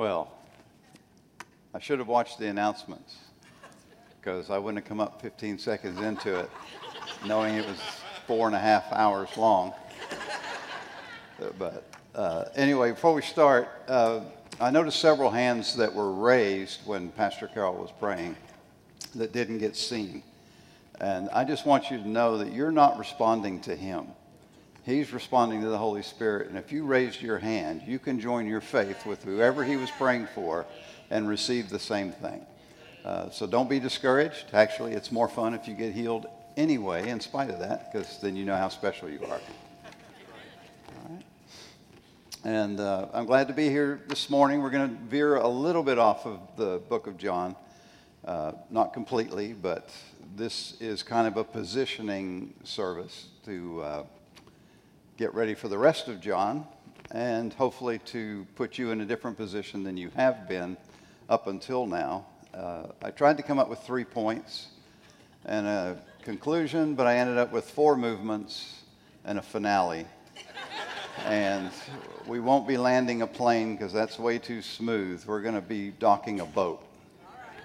Well, I should have watched the announcements because I wouldn't have come up 15 seconds into it knowing it was four and a half hours long. But uh, anyway, before we start, uh, I noticed several hands that were raised when Pastor Carol was praying that didn't get seen. And I just want you to know that you're not responding to him. He's responding to the Holy Spirit. And if you raised your hand, you can join your faith with whoever he was praying for and receive the same thing. Uh, so don't be discouraged. Actually, it's more fun if you get healed anyway, in spite of that, because then you know how special you are. All right. And uh, I'm glad to be here this morning. We're going to veer a little bit off of the book of John. Uh, not completely, but this is kind of a positioning service to uh, get ready for the rest of John and hopefully to put you in a different position than you have been up until now. Uh, I tried to come up with three points and a conclusion, but I ended up with four movements and a finale. and we won't be landing a plane because that's way too smooth. We're going to be docking a boat.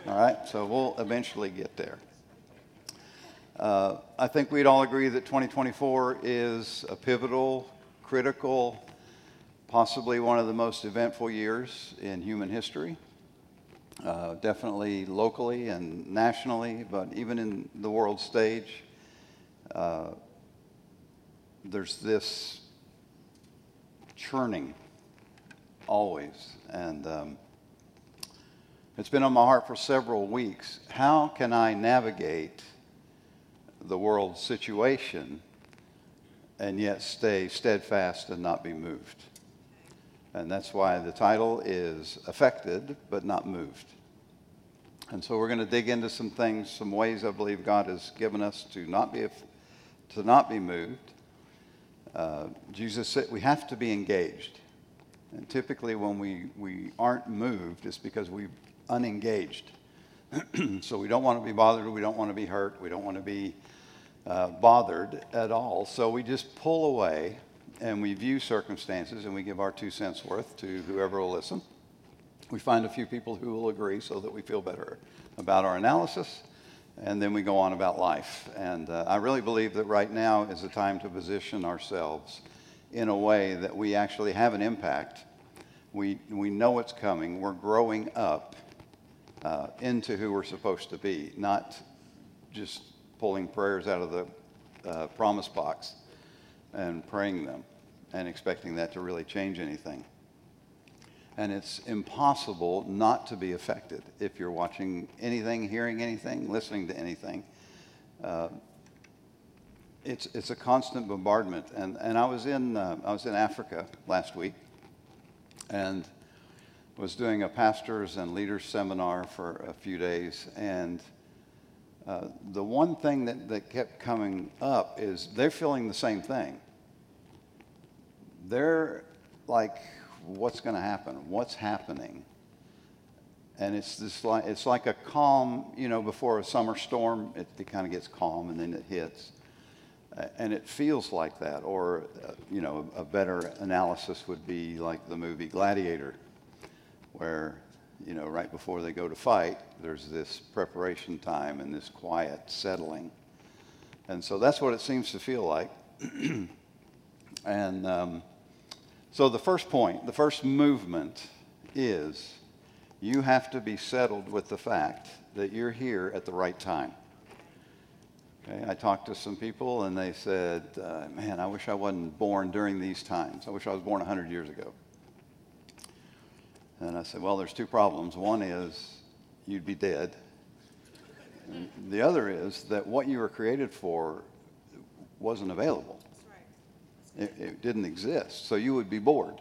All right, so we'll eventually get there. Uh, I think we'd all agree that 2024 is a pivotal, critical, possibly one of the most eventful years in human history. Uh, definitely locally and nationally, but even in the world stage, uh, there's this churning always. And um, it's been on my heart for several weeks. How can I navigate? The world situation and yet stay steadfast and not be moved. And that's why the title is Affected but Not Moved. And so we're going to dig into some things, some ways I believe God has given us to not be, to not be moved. Uh, Jesus said we have to be engaged. And typically, when we, we aren't moved, it's because we've unengaged. so we don't want to be bothered, we don't want to be hurt, we don't want to be uh, bothered at all. So we just pull away and we view circumstances and we give our two cents worth to whoever will listen. We find a few people who will agree so that we feel better about our analysis, and then we go on about life. And uh, I really believe that right now is the time to position ourselves in a way that we actually have an impact. We, we know what's coming. We're growing up uh, into who we're supposed to be, not just pulling prayers out of the uh, promise box and praying them and expecting that to really change anything. And it's impossible not to be affected if you're watching anything, hearing anything, listening to anything. Uh, it's, it's a constant bombardment. And, and I, was in, uh, I was in Africa last week and was doing a pastors and leaders seminar for a few days. And uh, the one thing that, that kept coming up is they're feeling the same thing. They're like, what's going to happen? What's happening? And it's this like it's like a calm, you know, before a summer storm, it, it kind of gets calm and then it hits, and it feels like that. Or, uh, you know, a better analysis would be like the movie Gladiator, where you know, right before they go to fight, there's this preparation time and this quiet settling. And so that's what it seems to feel like. and um, so the first point, the first movement is you have to be settled with the fact that you're here at the right time. Okay, I talked to some people and they said, uh, man, I wish I wasn't born during these times. I wish I was born 100 years ago. And I said, Well, there's two problems. One is you'd be dead. And the other is that what you were created for wasn't available. It, it, didn't exist. So you would be bored.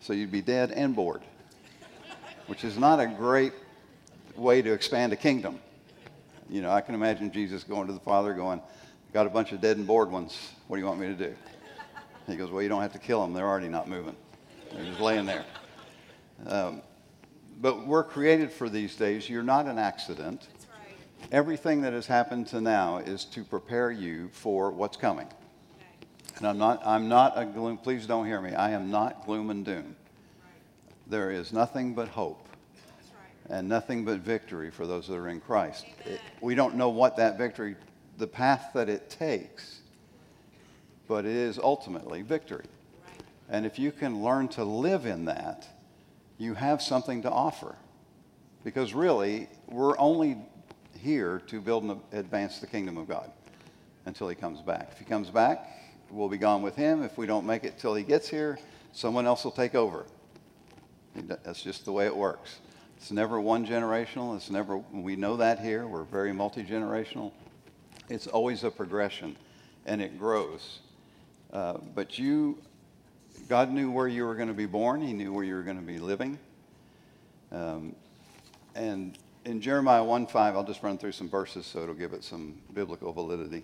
So you'd be dead and bored, which is not a great way to expand a kingdom. You know, I can imagine Jesus going to the Father going, Got a bunch of dead and bored ones. What do you want me to do? He goes, Well, you don't have to kill them. They're already not moving. They're just laying there. Um, but we're created for these days. You're not an accident. Right. Everything that has happened to now is to prepare you for what's coming. Okay. And I'm not, I'm not a gloom, please don't hear me. I am not gloom and doom. Right. there is nothing but hope and nothing but victory for those that are in Christ. It, we don't know what that victory, the path that it takes, but it is ultimately victory. And if you can learn to live in that, you have something to offer. Because really, we're only here to build and advance the kingdom of God until he comes back. If he comes back, we'll be gone with him. If we don't make it till he gets here, someone else will take over. That's just the way it works. It's never one generational. It's never, we know that here. We're very multi generational. It's always a progression and it grows. Uh, but you, God knew where you were going to be born, He knew where you were going to be living. Um, and in Jeremiah 1 5, I'll just run through some verses so it'll give it some biblical validity.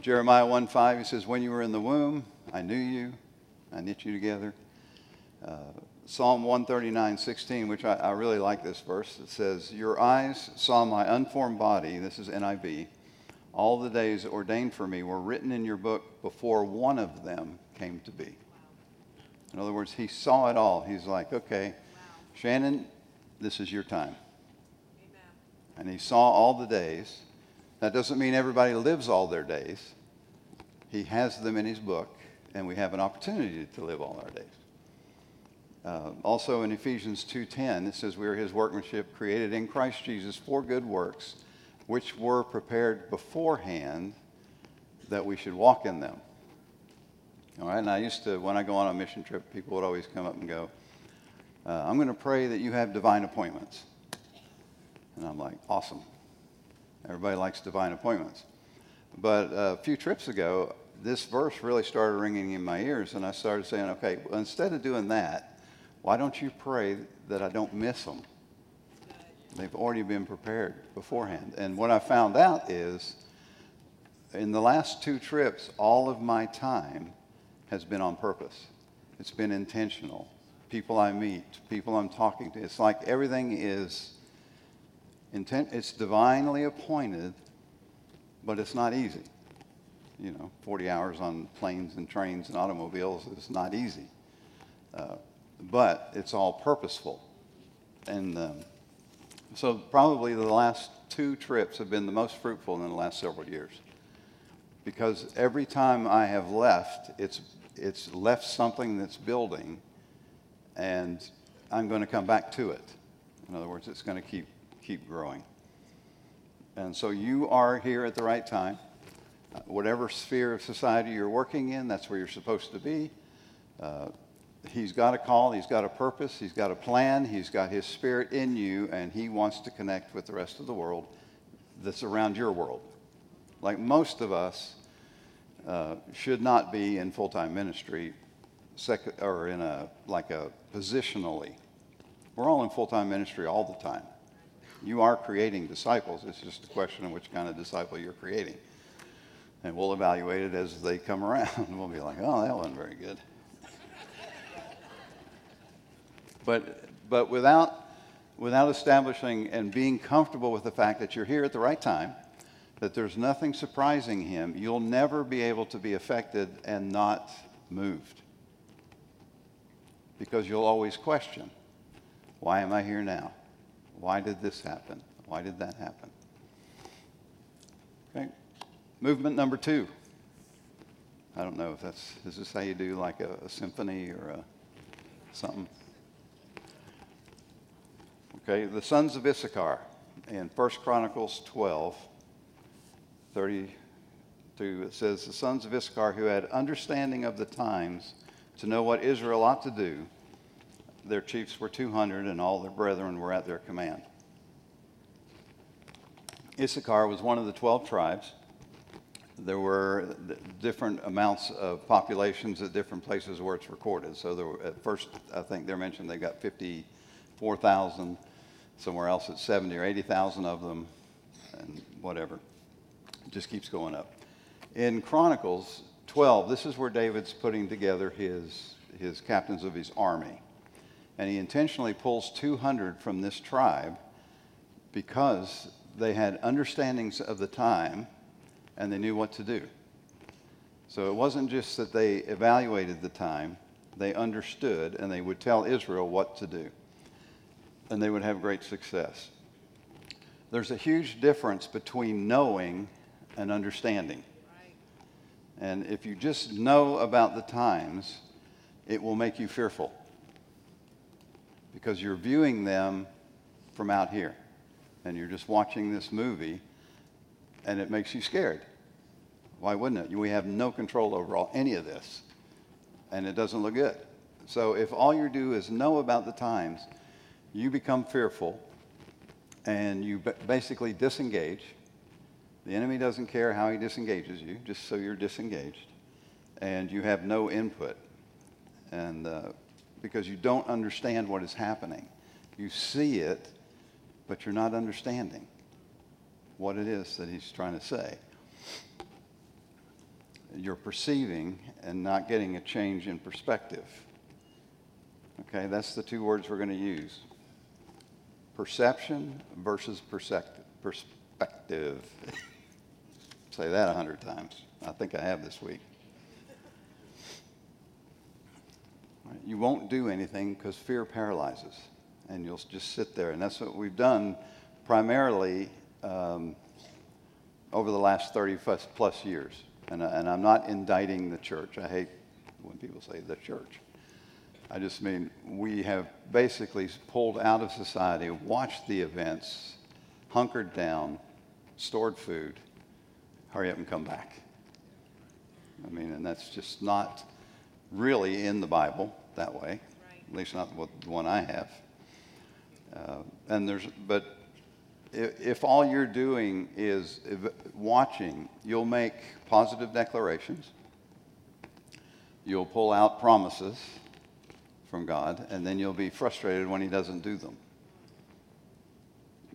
Jeremiah 1 5, he says, When you were in the womb, I knew you, I knit you together. Uh, Psalm 139 16, which I, I really like this verse. It says, Your eyes saw my unformed body, this is NIV. All the days ordained for me were written in your book before one of them came to be. In other words, he saw it all. He's like, okay, Shannon, this is your time. And he saw all the days. That doesn't mean everybody lives all their days. He has them in his book, and we have an opportunity to live all our days. Uh, also in Ephesians 2:10, it says, "We are His workmanship, created in Christ Jesus for good works, which were prepared beforehand that we should walk in them." All right. And I used to, when I go on a mission trip, people would always come up and go, uh, "I'm going to pray that you have divine appointments." And I'm like, "Awesome." Everybody likes divine appointments. But a few trips ago, this verse really started ringing in my ears, and I started saying, okay, well, instead of doing that, why don't you pray that I don't miss them? They've already been prepared beforehand. And what I found out is in the last two trips, all of my time has been on purpose. It's been intentional. People I meet, people I'm talking to. It's like everything is intent, it's divinely appointed, but it's not easy. You know, 40 hours on planes and trains and automobiles is not easy. Uh, but it's all purposeful. And um, so probably the last two trips have been the most fruitful in the last several years. Because every time I have left, it's, it's left something that's building, and I'm going to come back to it. In other words, it's going to keep, keep growing. And so you are here at the right time. Whatever sphere of society you're working in, that's where you're supposed to be. Uh, he's got a call, he's got a purpose, he's got a plan, he's got his spirit in you, and he wants to connect with the rest of the world that's around your world. Like most of us uh, should not be in full time ministry sec- or in a like a positionally. We're all in full time ministry all the time. You are creating disciples. It's just a question of which kind of disciple you're creating. And we'll evaluate it as they come around. we'll be like, oh, that wasn't very good. But, but without, without establishing and being comfortable with the fact that you're here at the right time, that there's nothing surprising him, you'll never be able to be affected and not moved. Because you'll always question why am I here now? Why did this happen? Why did that happen? Okay. Movement number two. I don't know if that's, is this how you do like a, a symphony or a, something? Okay, the sons of Issachar in 1 Chronicles 12, 32, it says, The sons of Issachar who had understanding of the times to know what Israel ought to do, their chiefs were 200, and all their brethren were at their command. Issachar was one of the 12 tribes. There were different amounts of populations at different places where it's recorded. So were, at first, I think they're mentioned they got 54,000 somewhere else it's 70 or 80,000 of them, and whatever. Just keeps going up. In Chronicles 12, this is where David's putting together his, his captains of his army. And he intentionally pulls 200 from this tribe because they had understandings of the time and they knew what to do. So it wasn't just that they evaluated the time, they understood and they would tell Israel what to do. And they would have great success. There's a huge difference between knowing and understanding. And if you just know about the times, it will make you fearful because you're viewing them from out here and you're just watching this movie and it makes you scared. Why wouldn't it? We have no control over all, any of this and it doesn't look good. So if all you do is know about the times, you become fearful and you basically disengage. The enemy doesn't care how he disengages you, just so you're disengaged. And you have no input. And uh, because you don't understand what is happening, you see it, but you're not understanding what it is that he's trying to say. You're perceiving and not getting a change in perspective. Okay, that's the two words we're going to use perception versus perspective. Say that a hundred times. I think I have this week. You won't do anything because fear paralyzes, and you'll just sit there. And that's what we've done primarily um, over the last 30 plus, years. And, and I'm not indicting the church. I hate when people say the church. I just mean we have basically pulled out of society, watched the events, hunkered down, stored food, hurry up and come back. I mean, and that's just not really in the Bible that way, right. at least not the one I have. Uh, and there's, but if, if all you're doing is watching, you'll make positive declarations, you'll pull out promises from God, and then you'll be frustrated when He doesn't do them.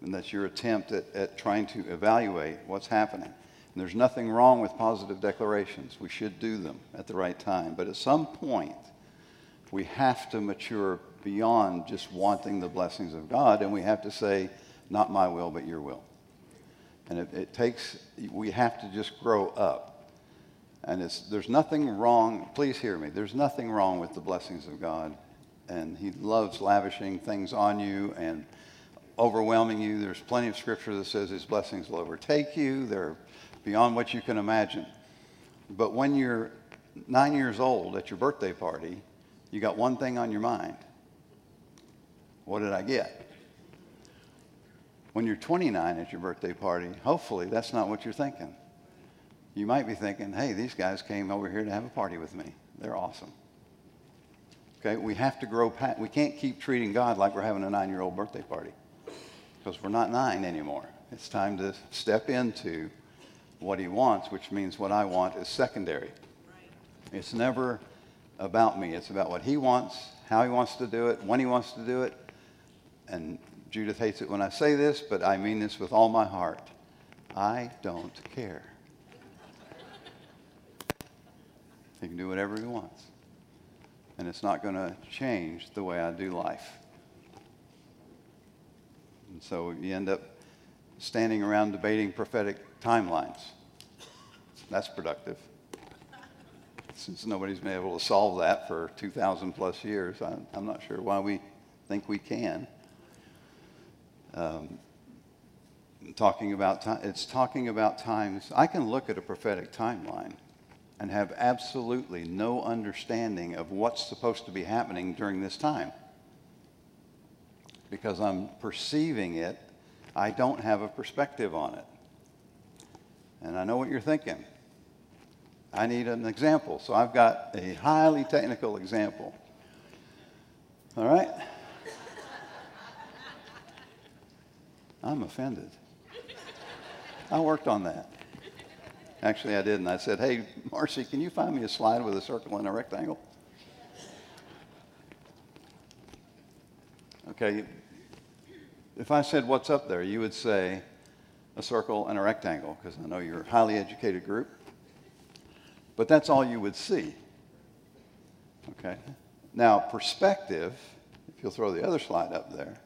And that's your attempt at, at trying to evaluate what's happening. And there's nothing wrong with positive declarations. We should do them at the right time. But at some point, we have to mature beyond just wanting the blessings of God, and we have to say, not my will, but your will. And it, it takes, we have to just grow up. And there's nothing wrong, please hear me, there's nothing wrong with the blessings of God. And He loves lavishing things on you and overwhelming you. There's plenty of scripture that says His blessings will overtake you, they're beyond what you can imagine. But when you're nine years old at your birthday party, you got one thing on your mind. What did I get? When you're 29 at your birthday party, hopefully that's not what you're thinking. You might be thinking, hey, these guys came over here to have a party with me. They're awesome. Okay, we have to grow past, we can't keep treating God like we're having a nine year old birthday party because we're not nine anymore. It's time to step into what He wants, which means what I want is secondary. Right. It's never about me, it's about what He wants, how He wants to do it, when He wants to do it, and Judith hates it when I say this, but I mean this with all my heart. I don't care. He can do whatever he wants. And it's not going to change the way I do life. And so you end up standing around debating prophetic timelines. That's productive. Since nobody's been able to solve that for 2,000 plus years, I'm not sure why we think we can um, talking about time, it's talking about times. I can look at a prophetic timeline and have absolutely no understanding of what's supposed to be happening during this time because I'm perceiving it. I don't have a perspective on it. And I know what you're thinking. I need an example. So I've got a highly technical example. All right? I'm offended. I worked on that. Actually, I didn't. I said, hey, Marcy, can you find me a slide with a circle and a rectangle? Okay, if I said, what's up there, you would say a circle and a rectangle, because I know you're a highly educated group. But that's all you would see. Okay? Now, perspective, if you'll throw the other slide up there,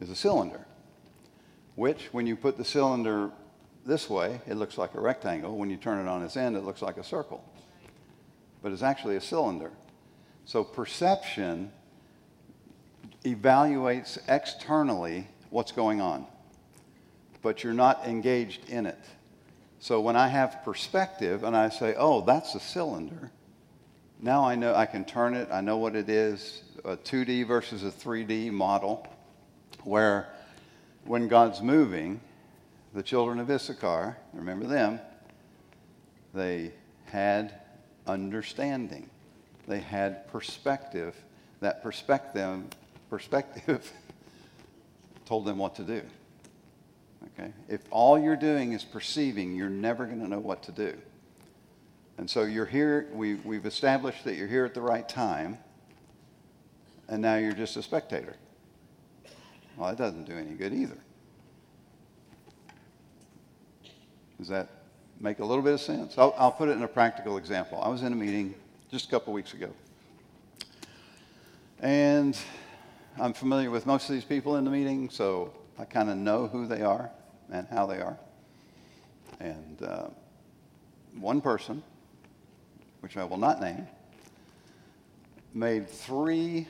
is a cylinder, which when you put the cylinder this way, it looks like a rectangle. When you turn it on its end, it looks like a circle. But it's actually a cylinder. So perception evaluates externally what's going on, but you're not engaged in it. So when I have perspective and I say, oh, that's a cylinder, now I know I can turn it, I know what it is, a 2D versus a 3D model, where when God's moving, the children of Issachar, remember them, they had understanding. They had perspective. That perspective, perspective told them what to do. Okay? If all you're doing is perceiving, you're never going to know what to do. And so you're here, we, we've established that you're here at the right time, and now you're just a spectator. Well, that doesn't do any good either. Does that make a little bit of sense? I'll, I'll put it in a practical example. I was in a meeting just a couple weeks ago. And I'm familiar with most of these people in the meeting, so I kind of know who they are and how they are. And uh, one person, which I will not name, made three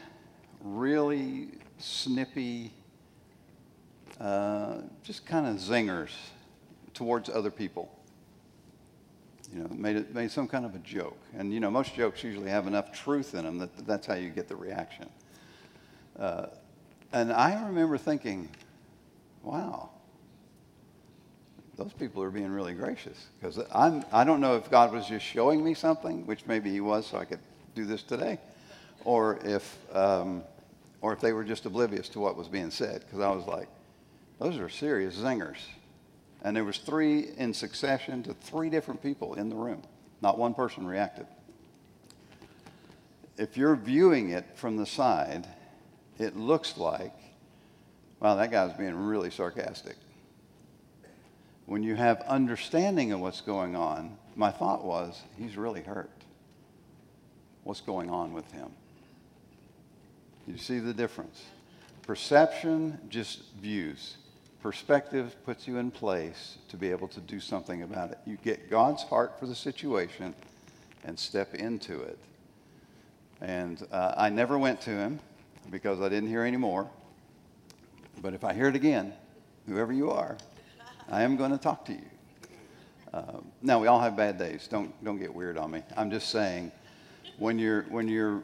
really snippy, uh, just kind of zingers towards other people. You know, made it made some kind of a joke, and you know, most jokes usually have enough truth in them that that's how you get the reaction. Uh, and I remember thinking, wow, those people are being really gracious because I don't know if God was just showing me something, which maybe He was, so I could do this today, or if um, or if they were just oblivious to what was being said because I was like, those are serious zingers. And there was three in succession to three different people in the room. Not one person reacted. If you're viewing it from the side, it looks like, wow, that guy's being really sarcastic. When you have understanding of what's going on, my thought was, he's really hurt. What's going on with him? You see the difference? Perception just views. Perspective puts you in place to be able to do something about it. You get God's heart for the situation and step into it. And uh, I never went to him because I didn't hear any more. But if I hear it again, whoever you are, I am going to talk to you. Uh, now we all have bad days. Don't don't get weird on me. I'm just saying, when you're when you're,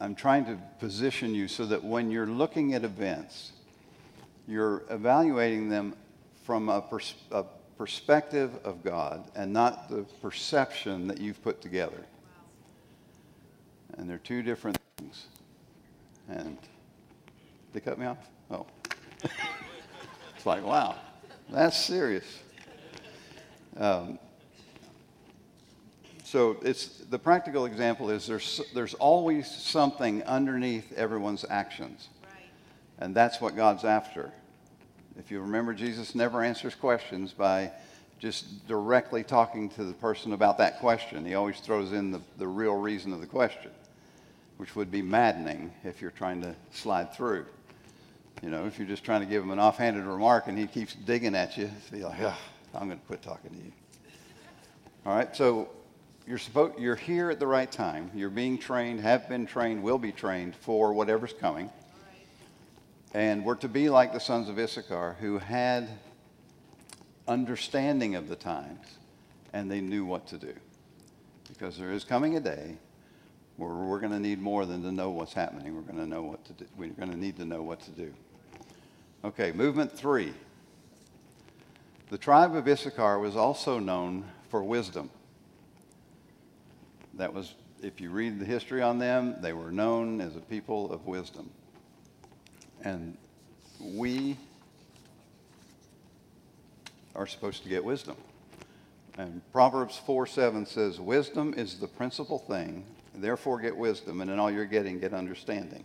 I'm trying to position you so that when you're looking at events, you're evaluating them from a, pers- a perspective of God and not the perception that you've put together. And they're two different. And they cut me off? Oh. it's like, wow, that's serious. Um, so it's the practical example is there's there's always something underneath everyone's actions, right. and that's what God's after. If you remember, Jesus never answers questions by just directly talking to the person about that question. He always throws in the, the real reason of the question, which would be maddening if you're trying to slide through. You know, if you're just trying to give him an offhanded remark and he keeps digging at you, you're like, oh, I'm going to quit talking to you. All right, so you're, supposed, you're here at the right time. You're being trained, have been trained, will be trained for whatever's coming. And we're to be like the sons of Issachar who had understanding of the times and they knew what to do. Because there is coming a day where we're going to need more than to know what's happening. We're going to know what to do. We're going to need to know what to do. Okay, movement three. The tribe of Issachar was also known for wisdom. That was, if you read the history on them, they were known as a people of wisdom. And we are supposed to get wisdom. And Proverbs 4 7 says, Wisdom is the principal thing, therefore get wisdom, and in all you're getting, get understanding.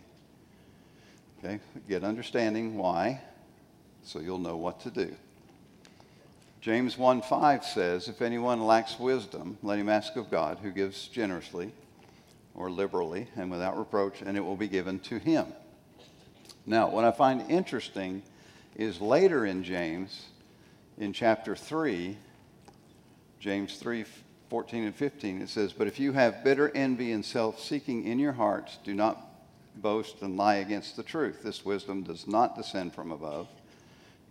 Okay, get understanding. Why? So you'll know what to do. James 1 5 says, If anyone lacks wisdom, let him ask of God, who gives generously or liberally and without reproach, and it will be given to him. Now, what I find interesting is later in James, in chapter 3, James 3 14 and 15, it says, But if you have bitter envy and self seeking in your hearts, do not boast and lie against the truth. This wisdom does not descend from above,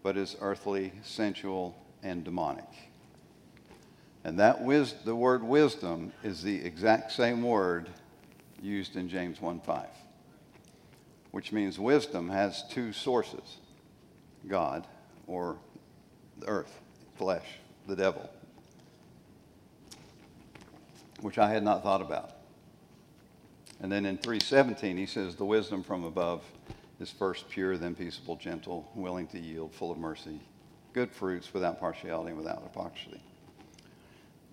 but is earthly, sensual, and demonic. And that wis- the word wisdom is the exact same word used in James 1:5, which means wisdom has two sources God or the earth, flesh, the devil, which I had not thought about. And then in 317, he says, The wisdom from above is first pure, then peaceable, gentle, willing to yield, full of mercy, good fruits, without partiality, and without hypocrisy.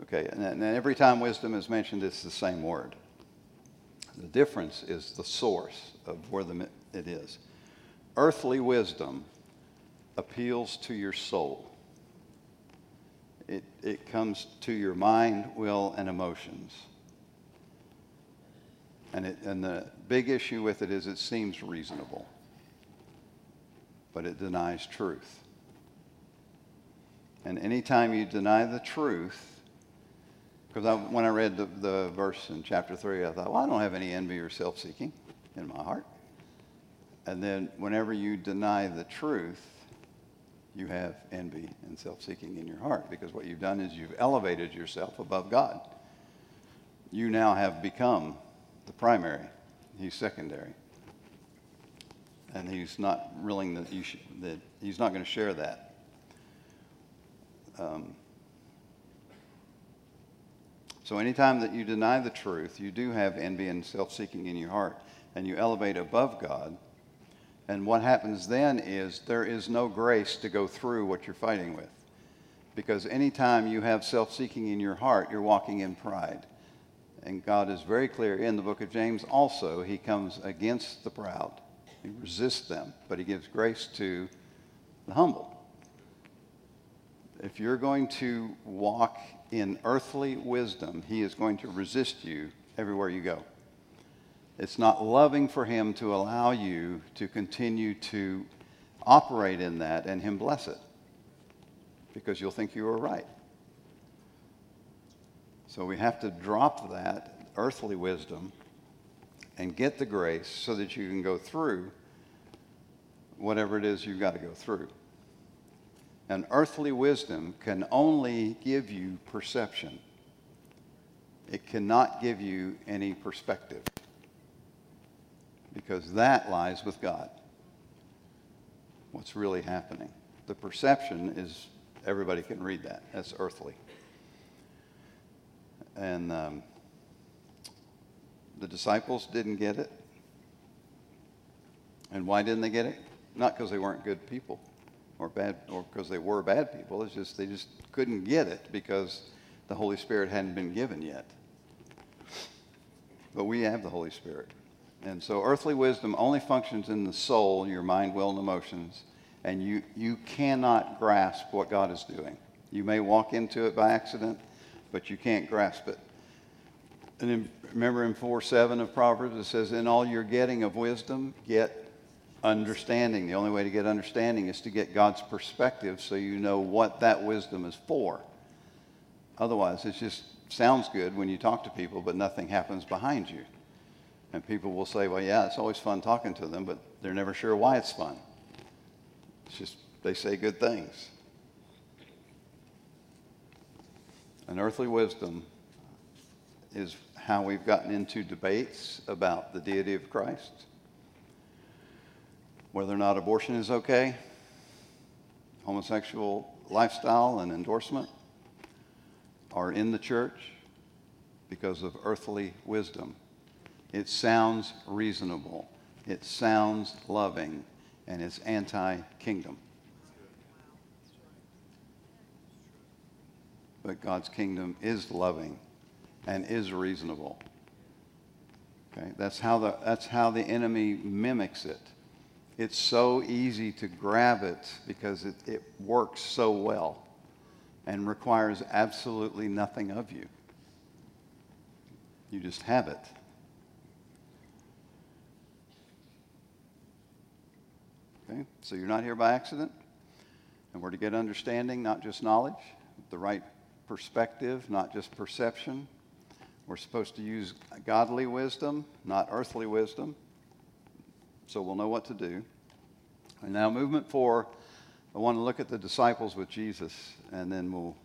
Okay, and, and every time wisdom is mentioned, it's the same word. The difference is the source of where the, it is. Earthly wisdom appeals to your soul. It, it comes to your mind, will, and emotions. And, it, and the big issue with it is it seems reasonable, but it denies truth. And anytime you deny the truth, because when I read the, the verse in chapter 3, I thought, well, I don't have any envy or self seeking in my heart. And then whenever you deny the truth, you have envy and self seeking in your heart because what you've done is you've elevated yourself above God. You now have become the primary, he's secondary. And he's not willing that you that he's not going to share that. Um, so anytime that you deny the truth, you do have envy and self-seeking in your heart, and you elevate above God. And what happens then is there is no grace to go through what you're fighting with. Because anytime you have self-seeking in your heart, you're walking in pride. And God is very clear in the book of James also, he comes against the proud. He resists them, but he gives grace to the humble. If you're going to walk in earthly wisdom, he is going to resist you everywhere you go. It's not loving for him to allow you to continue to operate in that and him bless it because you'll think you are right. So we have to drop that earthly wisdom and get the grace so that you can go through whatever it is you've got to go through. And earthly wisdom can only give you perception. It cannot give you any perspective because that lies with God. What's really happening? The perception is everybody can read that. That's earthly. And um, the disciples didn't get it. And why didn't they get it? Not because they weren't good people or bad or because they were bad people. It's just they just couldn't get it because the Holy Spirit hadn't been given yet. But we have the Holy Spirit. And so earthly wisdom only functions in the soul, your mind, will, and emotions, and you, you cannot grasp what God is doing. You may walk into it by accident, but you can't grasp it. And in, remember in 4 7 of Proverbs, it says, In all you're getting of wisdom, get understanding. The only way to get understanding is to get God's perspective so you know what that wisdom is for. Otherwise, it just sounds good when you talk to people, but nothing happens behind you. And people will say, well, yeah, it's always fun talking to them, but they're never sure why it's fun. It's just they say good things. An earthly wisdom is how we've gotten into debates about the deity of Christ whether or not abortion is okay, homosexual lifestyle and endorsement are in the church because of earthly wisdom. It sounds reasonable, it sounds loving, and it's anti kingdom. But God's kingdom is loving and is reasonable. Okay? That's how the, that's how the enemy mimics it it's so easy to grab it because it, it works so well and requires absolutely nothing of you. You just have it. Okay? So you're not here by accident. And we're to get understanding, not just knowledge, the right perspective, not just perception. We're supposed to use godly wisdom, not earthly wisdom. So we'll know what to do. And now, movement four, I want to look at the disciples with Jesus, and then we'll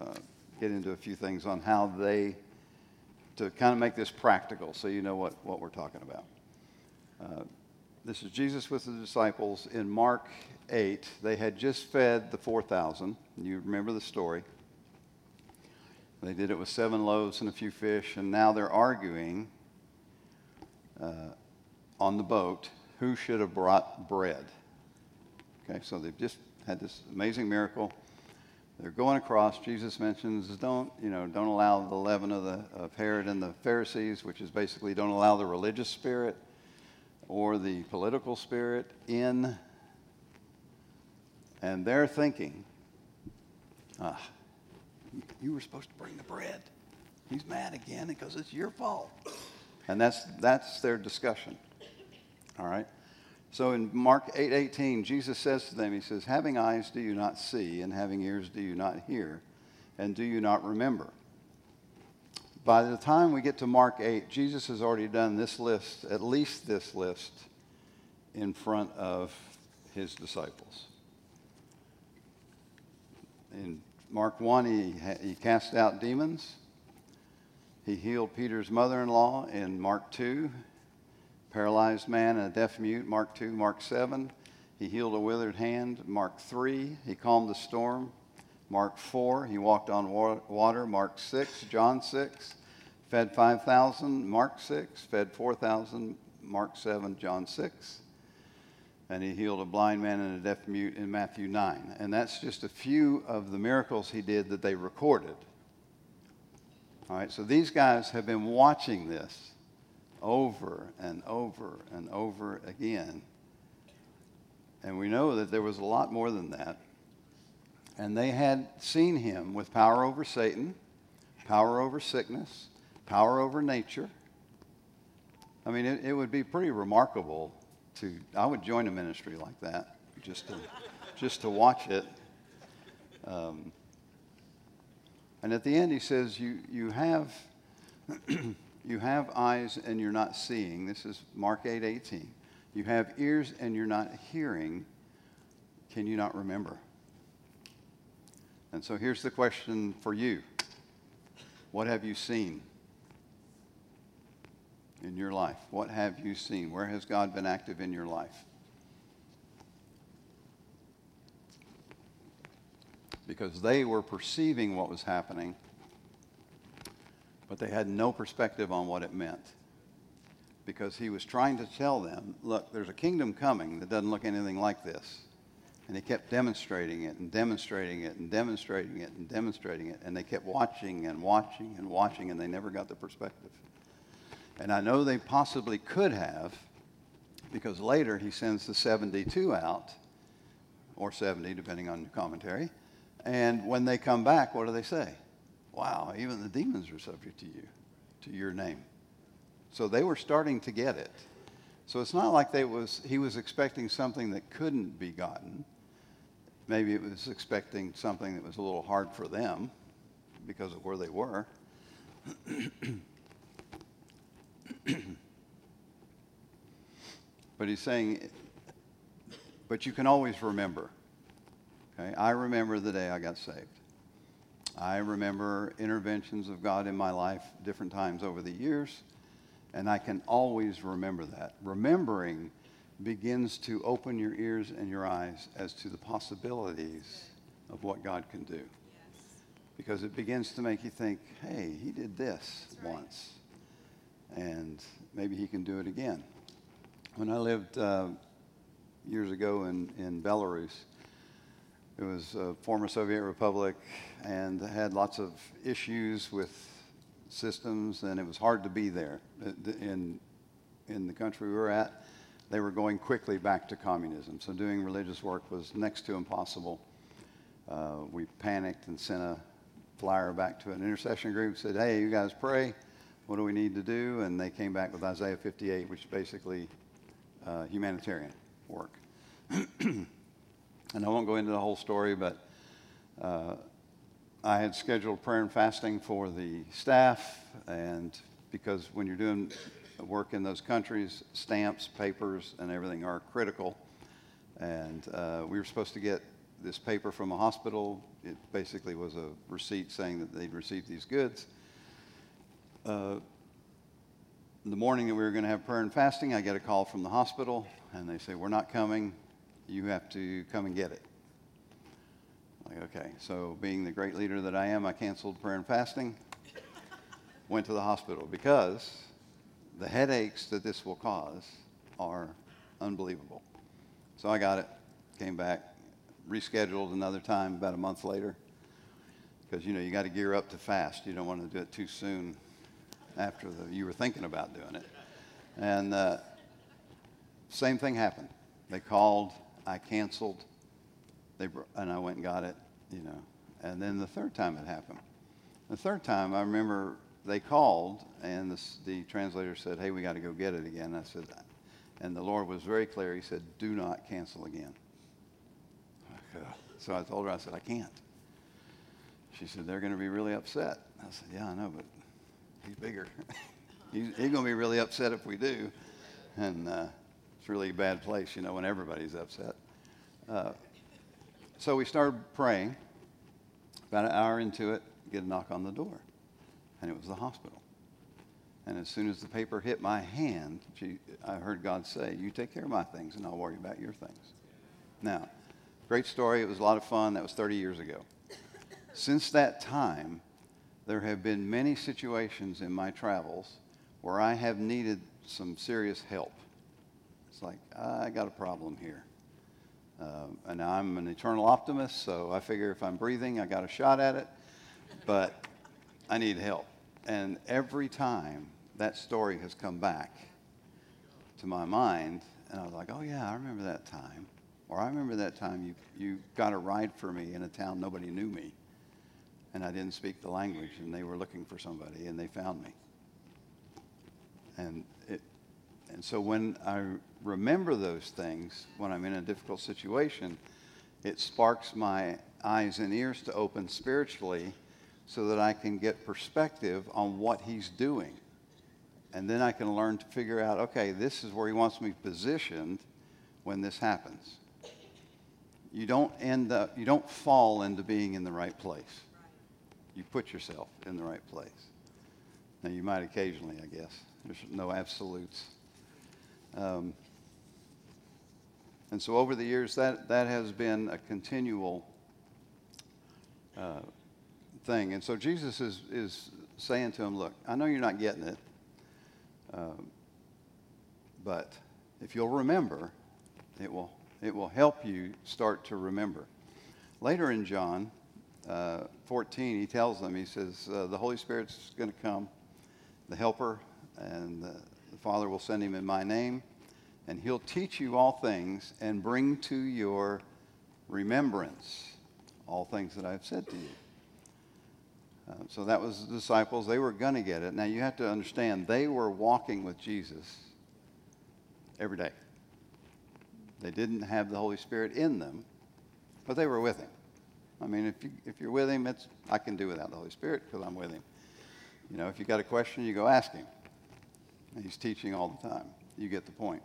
uh, get into a few things on how they, to kind of make this practical so you know what, what we're talking about. Uh, this is Jesus with the disciples in Mark 8. They had just fed the 4,000. You remember the story. They did it with seven loaves and a few fish, and now they're arguing uh, on the boat who should have brought bread. Okay, so they've just had this amazing miracle. They're going across. Jesus mentions, don't, you know, don't allow the leaven of, the, of Herod and the Pharisees, which is basically don't allow the religious spirit or the political spirit in. And they're thinking, ah, you were supposed to bring the bread. He's mad again because it's your fault. And that's, that's their discussion. All right? So in Mark 8:18, Jesus says to them, He says, Having eyes do you not see, and having ears do you not hear, and do you not remember? By the time we get to Mark 8, Jesus has already done this list, at least this list, in front of his disciples. In Mark 1, he, he cast out demons. He healed Peter's mother in law in Mark 2 paralyzed man and a deaf mute, Mark 2, Mark 7. He healed a withered hand, Mark 3. He calmed the storm, Mark 4. He walked on water, Mark 6, John 6. Fed 5,000, Mark 6. Fed 4,000, Mark 7, John 6. And he healed a blind man and a deaf mute in Matthew 9. And that's just a few of the miracles he did that they recorded. All right, so these guys have been watching this over and over and over again. And we know that there was a lot more than that. And they had seen him with power over Satan, power over sickness, power over nature. I mean, it, it would be pretty remarkable to, I would join a ministry like that just to, just to watch it. Um, and at the end, he says, You, you have You have eyes and you're not seeing. This is Mark 8 18. You have ears and you're not hearing. Can you not remember? And so here's the question for you What have you seen in your life? What have you seen? Where has God been active in your life? Because they were perceiving what was happening but they had no perspective on what it meant. Because he was trying to tell them, look, there's a kingdom coming that doesn't look anything like this. And they kept demonstrating it and demonstrating it and demonstrating it and demonstrating it. And they kept watching and watching and watching, and they never got the perspective. And I know they possibly could have, because later he sends the 72 out, or 70, depending on your commentary. And when they come back, what do they say? wow, even the demons are subject to you, to your name. So they were starting to get it. So it's not like they was, he was expecting something that couldn't be gotten. Maybe it was expecting something that was a little hard for them because of where they were. but he's saying, but you can always remember. Okay? I remember the day I got saved. I remember interventions of God in my life different times over the years, and I can always remember that. Remembering begins to open your ears and your eyes as to the possibilities of what God can do. Because it begins to make you think, hey, he did this right. once, and maybe he can do it again. When I lived uh, years ago in, in Belarus, it was a former Soviet republic and had lots of issues with systems, and it was hard to be there. In, in the country we were at, they were going quickly back to communism, so doing religious work was next to impossible. Uh, we panicked and sent a flyer back to an intercession group, said, hey, you guys pray. What do we need to do? And they came back with Isaiah 58, which is basically uh, humanitarian work. And I won't go into the whole story, but uh, I had scheduled prayer and fasting for the staff, and because when you're doing work in those countries, stamps, papers, and everything are critical. And uh, we were supposed to get this paper from a hospital. It basically was a receipt saying that they'd received these goods. Uh, the morning that we were going to have prayer and fasting, I get a call from the hospital, and they say, We're not coming. You have to come and get it. Like, okay. So, being the great leader that I am, I canceled prayer and fasting, went to the hospital because the headaches that this will cause are unbelievable. So, I got it, came back, rescheduled another time about a month later because, you know, you got to gear up to fast. You don't want to do it too soon after the, you were thinking about doing it. And uh, same thing happened. They called, I canceled, they, and I went and got it, you know. And then the third time it happened. The third time, I remember they called, and the, the translator said, Hey, we got to go get it again. I said, and the Lord was very clear. He said, Do not cancel again. So I told her, I said, I can't. She said, They're going to be really upset. I said, Yeah, I know, but he's bigger. he's, going to be really upset if we do. And uh, it's really a bad place, you know, when everybody's upset. Uh, so we started praying. About an hour into it, get a knock on the door. And it was the hospital. And as soon as the paper hit my hand, she, I heard God say, You take care of my things, and I'll worry about your things. Now, great story. It was a lot of fun. That was 30 years ago. Since that time, there have been many situations in my travels where I have needed some serious help. It's like, I got a problem here. Uh, and I'm an eternal optimist, so I figure if I'm breathing, I got a shot at it. But I need help. And every time that story has come back to my mind, and I was like, oh, yeah, I remember that time. Or I remember that time you, you got a ride for me in a town nobody knew me and I didn't speak the language, and they were looking for somebody, and they found me. And it, and so when I remember those things when I'm in a difficult situation, it sparks my eyes and ears to open spiritually, so that I can get perspective on what He's doing, and then I can learn to figure out, okay, this is where He wants me positioned when this happens. You don't end up, you don't fall into being in the right place you put yourself in the right place. Now, you might occasionally, I guess. There's no absolutes. Um, and so over the years, that, that has been a continual uh, thing. And so Jesus is, is saying to him, Look, I know you're not getting it, um, but if you'll remember, it will, it will help you start to remember. Later in John, uh, 14, he tells them, he says, uh, the Holy Spirit's going to come, the helper, and the, the Father will send him in my name, and he'll teach you all things and bring to your remembrance all things that I've said to you. Uh, so that was the disciples. They were going to get it. Now you have to understand, they were walking with Jesus every day. They didn't have the Holy Spirit in them, but they were with him. I mean, if, you, if you're with him, it's, I can do without the Holy Spirit because I'm with him. You know, if you got a question, you go ask him. He's teaching all the time. You get the point.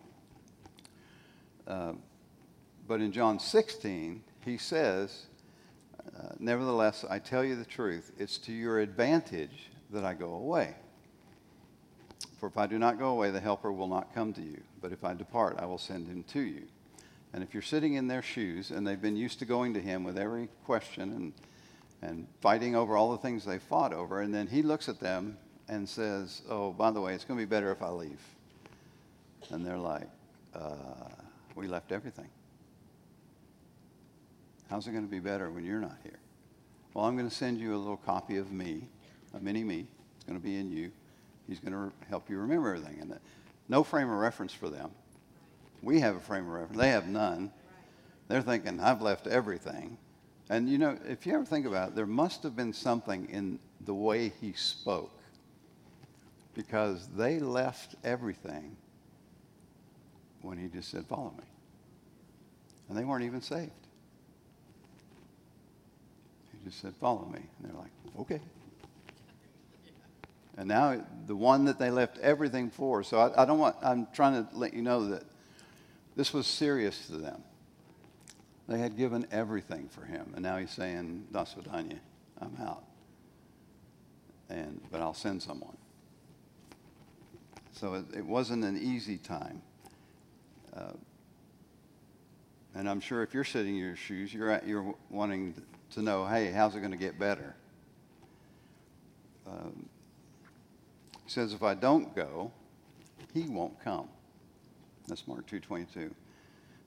Uh, but in John 16, he says, uh, Nevertheless, I tell you the truth, it's to your advantage that I go away. For if I do not go away, the Helper will not come to you. But if I depart, I will send him to you. And if you're sitting in their shoes and they've been used to going to him with every question and, and fighting over all the things they fought over, and then he looks at them and says, Oh, by the way, it's going to be better if I leave. And they're like, uh, We left everything. How's it going to be better when you're not here? Well, I'm going to send you a little copy of me, a mini me. It's going to be in you. He's going to help you remember everything. And uh, no frame of reference for them. We have a frame of reference. They have none. They're thinking, I've left everything. And you know, if you ever think about it, there must have been something in the way he spoke because they left everything when he just said, Follow me. And they weren't even saved. Just said, Follow me. And they're like, Okay. And now the one that they left everything for. So I, I don't want, I'm trying to let you know that this was serious to them. They had given everything for him. And now he's saying, Das Vidania, I'm out. And, but I'll send someone. So it, it wasn't an easy time. Uh, and I'm sure if you're sitting in your shoes, you're, at, you're wanting to know, hey, how's it going to get better? Um, he says, if I don't go, he won't come. That's Mark 2.22.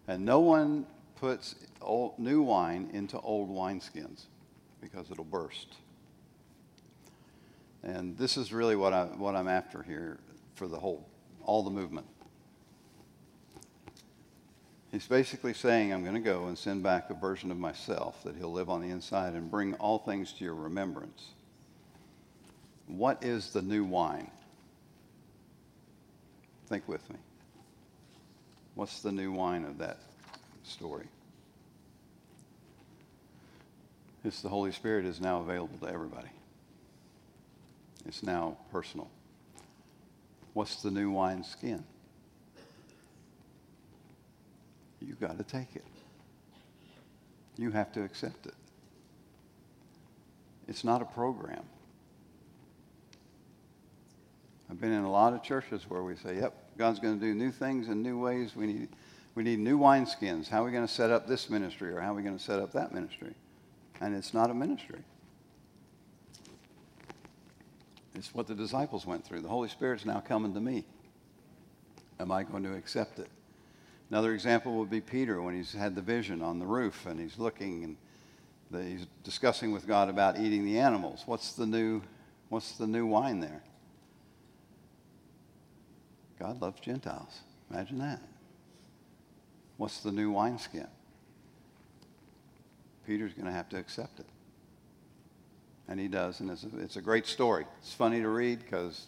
And no one puts old, new wine into old wineskins because it'll burst. And this is really what, I, what I'm after here for the whole, all the movement. He's basically saying, I'm going to go and send back a version of myself that he'll live on the inside and bring all things to your remembrance. What is the new wine? Think with me. What's the new wine of that story? It's the Holy Spirit is now available to everybody. It's now personal. What's the new wine skin? You got to take it. You have to accept it. It's not a program. I've been in a lot of churches where we say, yep, God's going to do new things in new ways. We need, we need new wineskins. How are we going to set up this ministry or how are we going to set up that ministry? And it's not a ministry. It's what the disciples went through. The Holy Spirit's now coming to me. Am I going to accept it? Another example would be Peter when he's had the vision on the roof and he's looking and the, he's discussing with God about eating the animals. What's the new, what's the new wine there? God loves Gentiles. Imagine that. What's the new wineskin? Peter's going to have to accept it. And he does, and it's a, it's a great story. It's funny to read because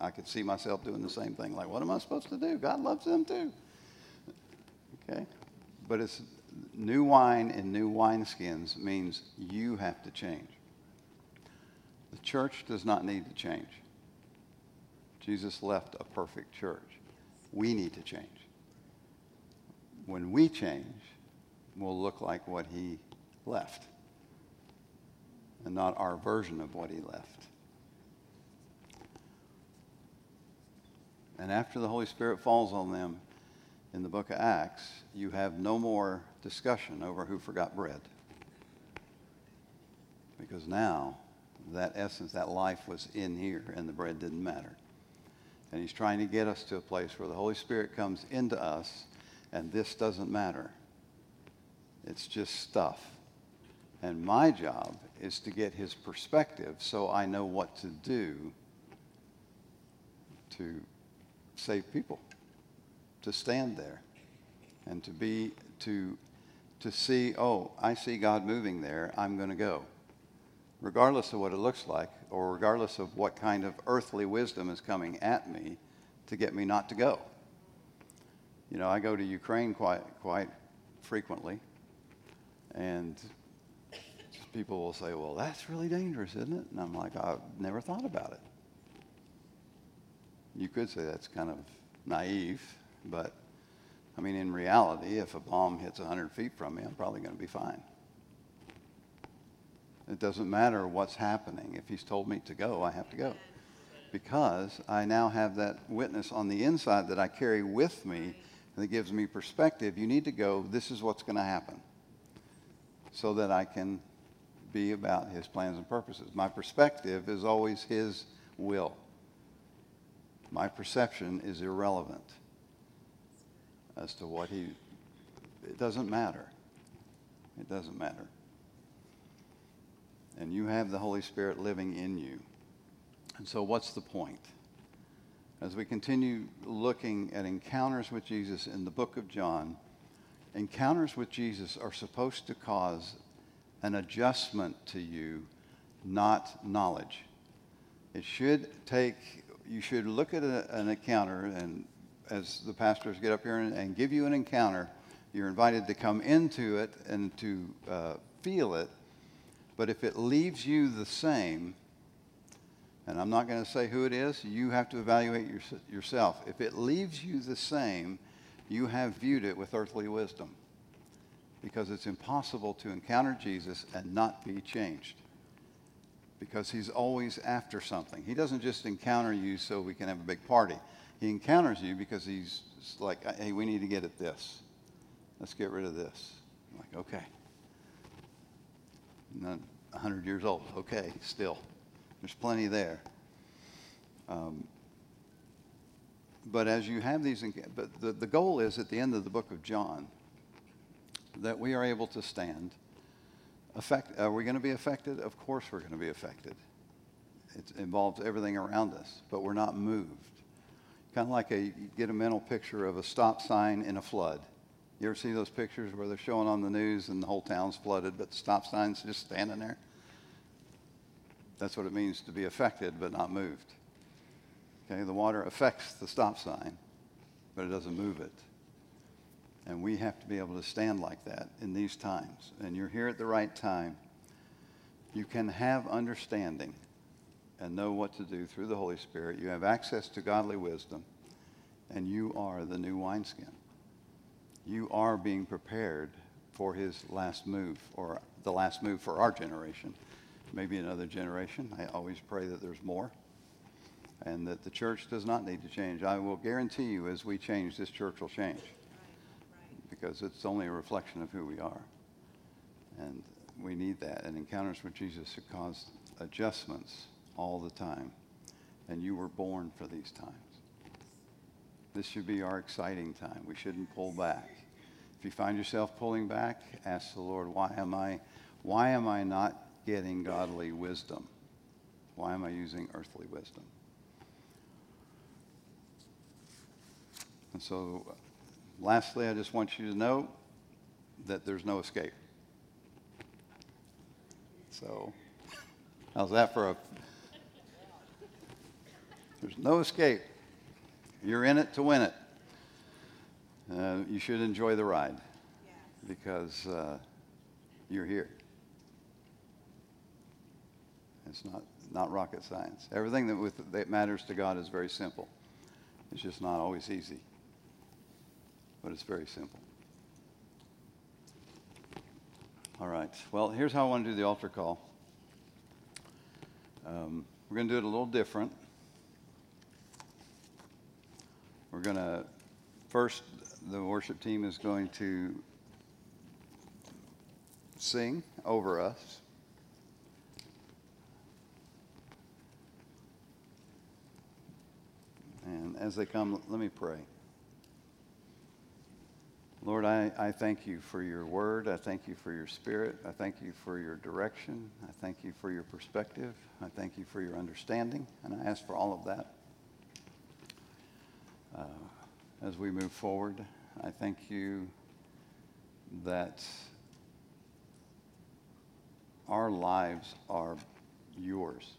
I could see myself doing the same thing. Like, what am I supposed to do? God loves them too. Okay? But it's new wine in new wineskins means you have to change. The church does not need to change. Jesus left a perfect church. We need to change. When we change, we'll look like what he left and not our version of what he left. And after the Holy Spirit falls on them in the book of Acts, you have no more discussion over who forgot bread. Because now that essence, that life was in here and the bread didn't matter. And he's trying to get us to a place where the Holy Spirit comes into us and this doesn't matter. It's just stuff. And my job is to get his perspective so I know what to do to save people, to stand there and to be, to, to see, oh, I see God moving there, I'm going to go. Regardless of what it looks like, or regardless of what kind of earthly wisdom is coming at me to get me not to go. You know, I go to Ukraine quite, quite frequently, and people will say, well, that's really dangerous, isn't it? And I'm like, I've never thought about it. You could say that's kind of naive, but I mean, in reality, if a bomb hits 100 feet from me, I'm probably going to be fine. It doesn't matter what's happening. If he's told me to go, I have to go. Because I now have that witness on the inside that I carry with me that gives me perspective. You need to go, this is what's going to happen. So that I can be about his plans and purposes. My perspective is always his will. My perception is irrelevant as to what he, it doesn't matter. It doesn't matter. And you have the Holy Spirit living in you. And so, what's the point? As we continue looking at encounters with Jesus in the book of John, encounters with Jesus are supposed to cause an adjustment to you, not knowledge. It should take, you should look at a, an encounter, and as the pastors get up here and, and, give you an encounter, you're invited to come into it and to uh, feel it, But if it leaves you the same, and I'm not going to say who it is, you have to evaluate your, yourself. If it leaves you the same, you have viewed it with earthly wisdom because it's impossible to encounter Jesus and not be changed because he's always after something. He doesn't just encounter you so we can have a big party. He encounters you because he's like, hey, we need to get at this. Let's get rid of this. I'm like, okay. Not 100 years old. Okay, still. There's plenty there. Um, but as you have these, but the, the goal is at the end of the book of John that we are able to stand. Affect, are we going to be affected? Of course we're going to be affected. It involves everything around us, but we're not moved. Kind of like a, you get a mental picture of a stop sign in a flood. You ever see those pictures where they're showing on the news and the whole town's flooded, but the stop sign's just standing there? That's what it means to be affected but not moved. Okay, the water affects the stop sign, but it doesn't move it. And we have to be able to stand like that in these times. And you're here at the right time. You can have understanding and know what to do through the Holy Spirit. You have access to godly wisdom, and you are the new wineskin. You are being prepared for his last move, or the last move for our generation. Maybe another generation. I always pray that there's more and that the church does not need to change. I will guarantee you, as we change, this church will change because it's only a reflection of who we are. And we need that. And encounters with Jesus have caused adjustments all the time. And you were born for these times. This should be our exciting time. We shouldn't pull back. If you find yourself pulling back, ask the Lord, why am I, why am I not getting godly wisdom? Why am I using earthly wisdom? And so, lastly, I just want you to know that there's no escape. So, how's that for a. There's no escape. You're in it to win it. Uh, you should enjoy the ride because uh, you're here. It's not, not rocket science. Everything that, with, that matters to God is very simple. It's just not always easy but it's very simple. All right. Well, here's how I want to do the altar call. Um, we're going to do it a little different. We're going to, first, the worship team is going to sing over us. And as they come, let me pray. Lord, I, I thank you for your word. I thank you for your spirit. I thank you for your direction. I thank you for your perspective. I thank you for your understanding. And I ask for all of that. Uh, as we move forward, I thank you that our lives are yours,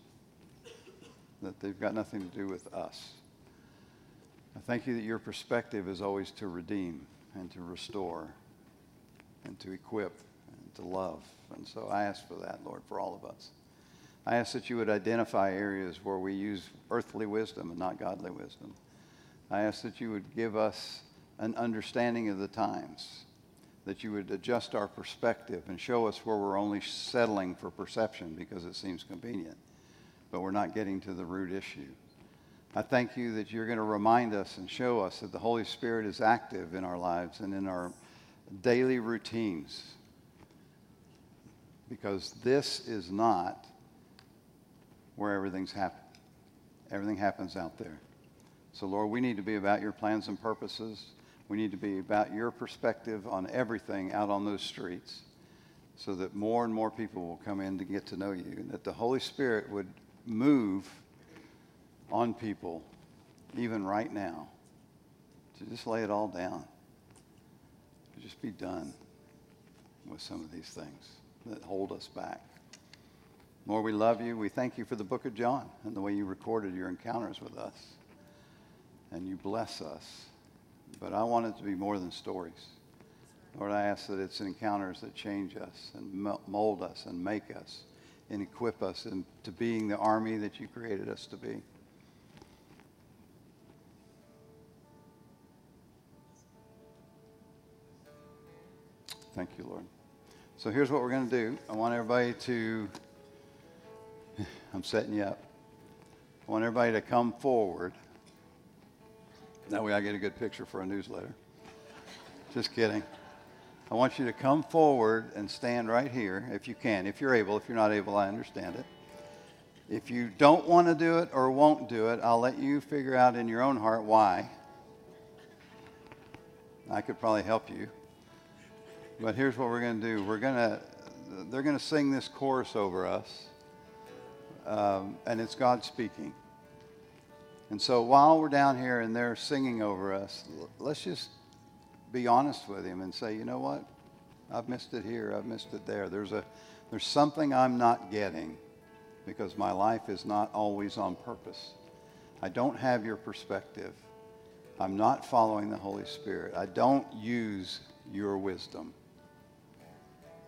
that they've got nothing to do with us. I thank you that your perspective is always to redeem and to restore and to equip and to love. And so I ask for that, Lord, for all of us. I ask that you would identify areas where we use earthly wisdom and not godly wisdom. I ask that you would give us an understanding of the times, that you would adjust our perspective and show us where we're only settling for perception because it seems convenient, but we're not getting to the root issue. I thank you that you're going to remind us and show us that the Holy Spirit is active in our lives and in our daily routines. Because this is not where everything's happened. Everything happens out there. So, Lord, we need to be about your plans and purposes. We need to be about your perspective on everything out on those streets so that more and more people will come in to get to know you and that the Holy Spirit would move on people, even right now, to just lay it all down, to just be done with some of these things that hold us back. Lord, we love you. We thank you for the book of John and the way you recorded your encounters with us. And you bless us. But I want it to be more than stories. Lord, I ask that it's encounters that change us and mold us and make us and equip us into being the army that you created us to be. Thank you, Lord. So here's what we're going to do. I want everybody to, I'm setting you up. I want everybody to come forward. That way I get a good picture for a newsletter. Just kidding. I want you to come forward and stand right here if you can. If you're able, if you're not able, I understand it. If you don't want to do it or won't do it, I'll let you figure out in your own heart why. I could probably help you. But here's what we're going to do. We're going to, they're going to sing this chorus over us, um, and it's God speaking. And so while we're down here and they're singing over us, let's just be honest with Him and say, you know what? I've missed it here. I've missed it there. There's a, there's something I'm not getting because my life is not always on purpose. I don't have your perspective. I'm not following the Holy Spirit. I don't use your wisdom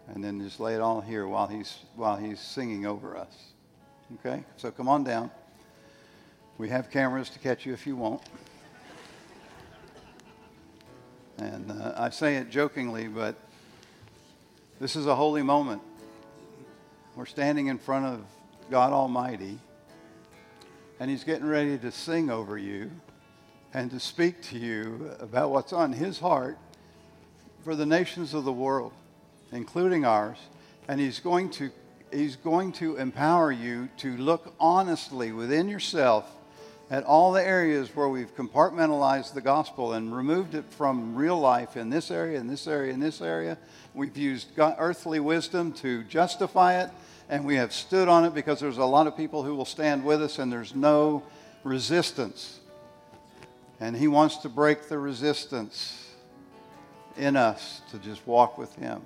and then just lay it all here while he's while he's singing over us. Okay? So come on down. We have cameras to catch you if you won't. And uh, I say it jokingly, but this is a holy moment. We're standing in front of God Almighty, and He's getting ready to sing over you and to speak to you about what's on His heart for the nations of the world including ours, and he's going to he's going to empower you to look honestly within yourself at all the areas where we've compartmentalized the gospel and removed it from real life in this area, in this area, in this area. We've used earthly wisdom to justify it, and we have stood on it because there's a lot of people who will stand with us, and there's no resistance. And He wants to break the resistance in us to just walk with Him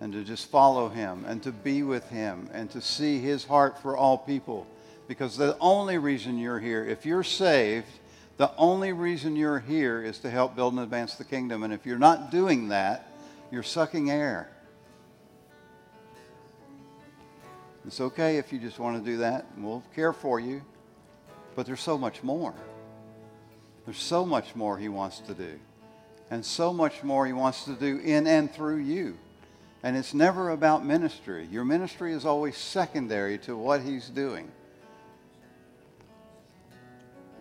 and to just follow him and to be with him and to see his heart for all people. Because the only reason you're here, if you're saved, the only reason you're here is to help build and advance the kingdom. And if you're not doing that, you're sucking air. It's okay if you just want to do that, we'll care for you. But there's so much more. There's so much more he wants to do. And so much more he wants to do in and through you. And it's never about ministry. Your ministry is always secondary to what he's doing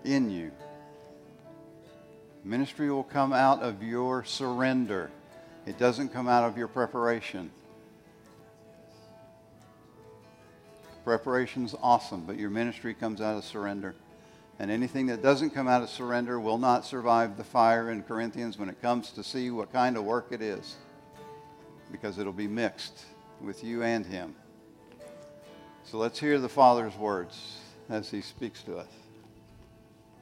in you. Ministry will come out of your surrender. It doesn't come out of your preparation. Preparation's awesome, but your ministry comes out of surrender. And anything that doesn't come out of surrender will not survive the fire in Corinthians when it comes to see what kind of work it is because it'll be mixed with you and him. So let's hear the Father's words as he speaks to us.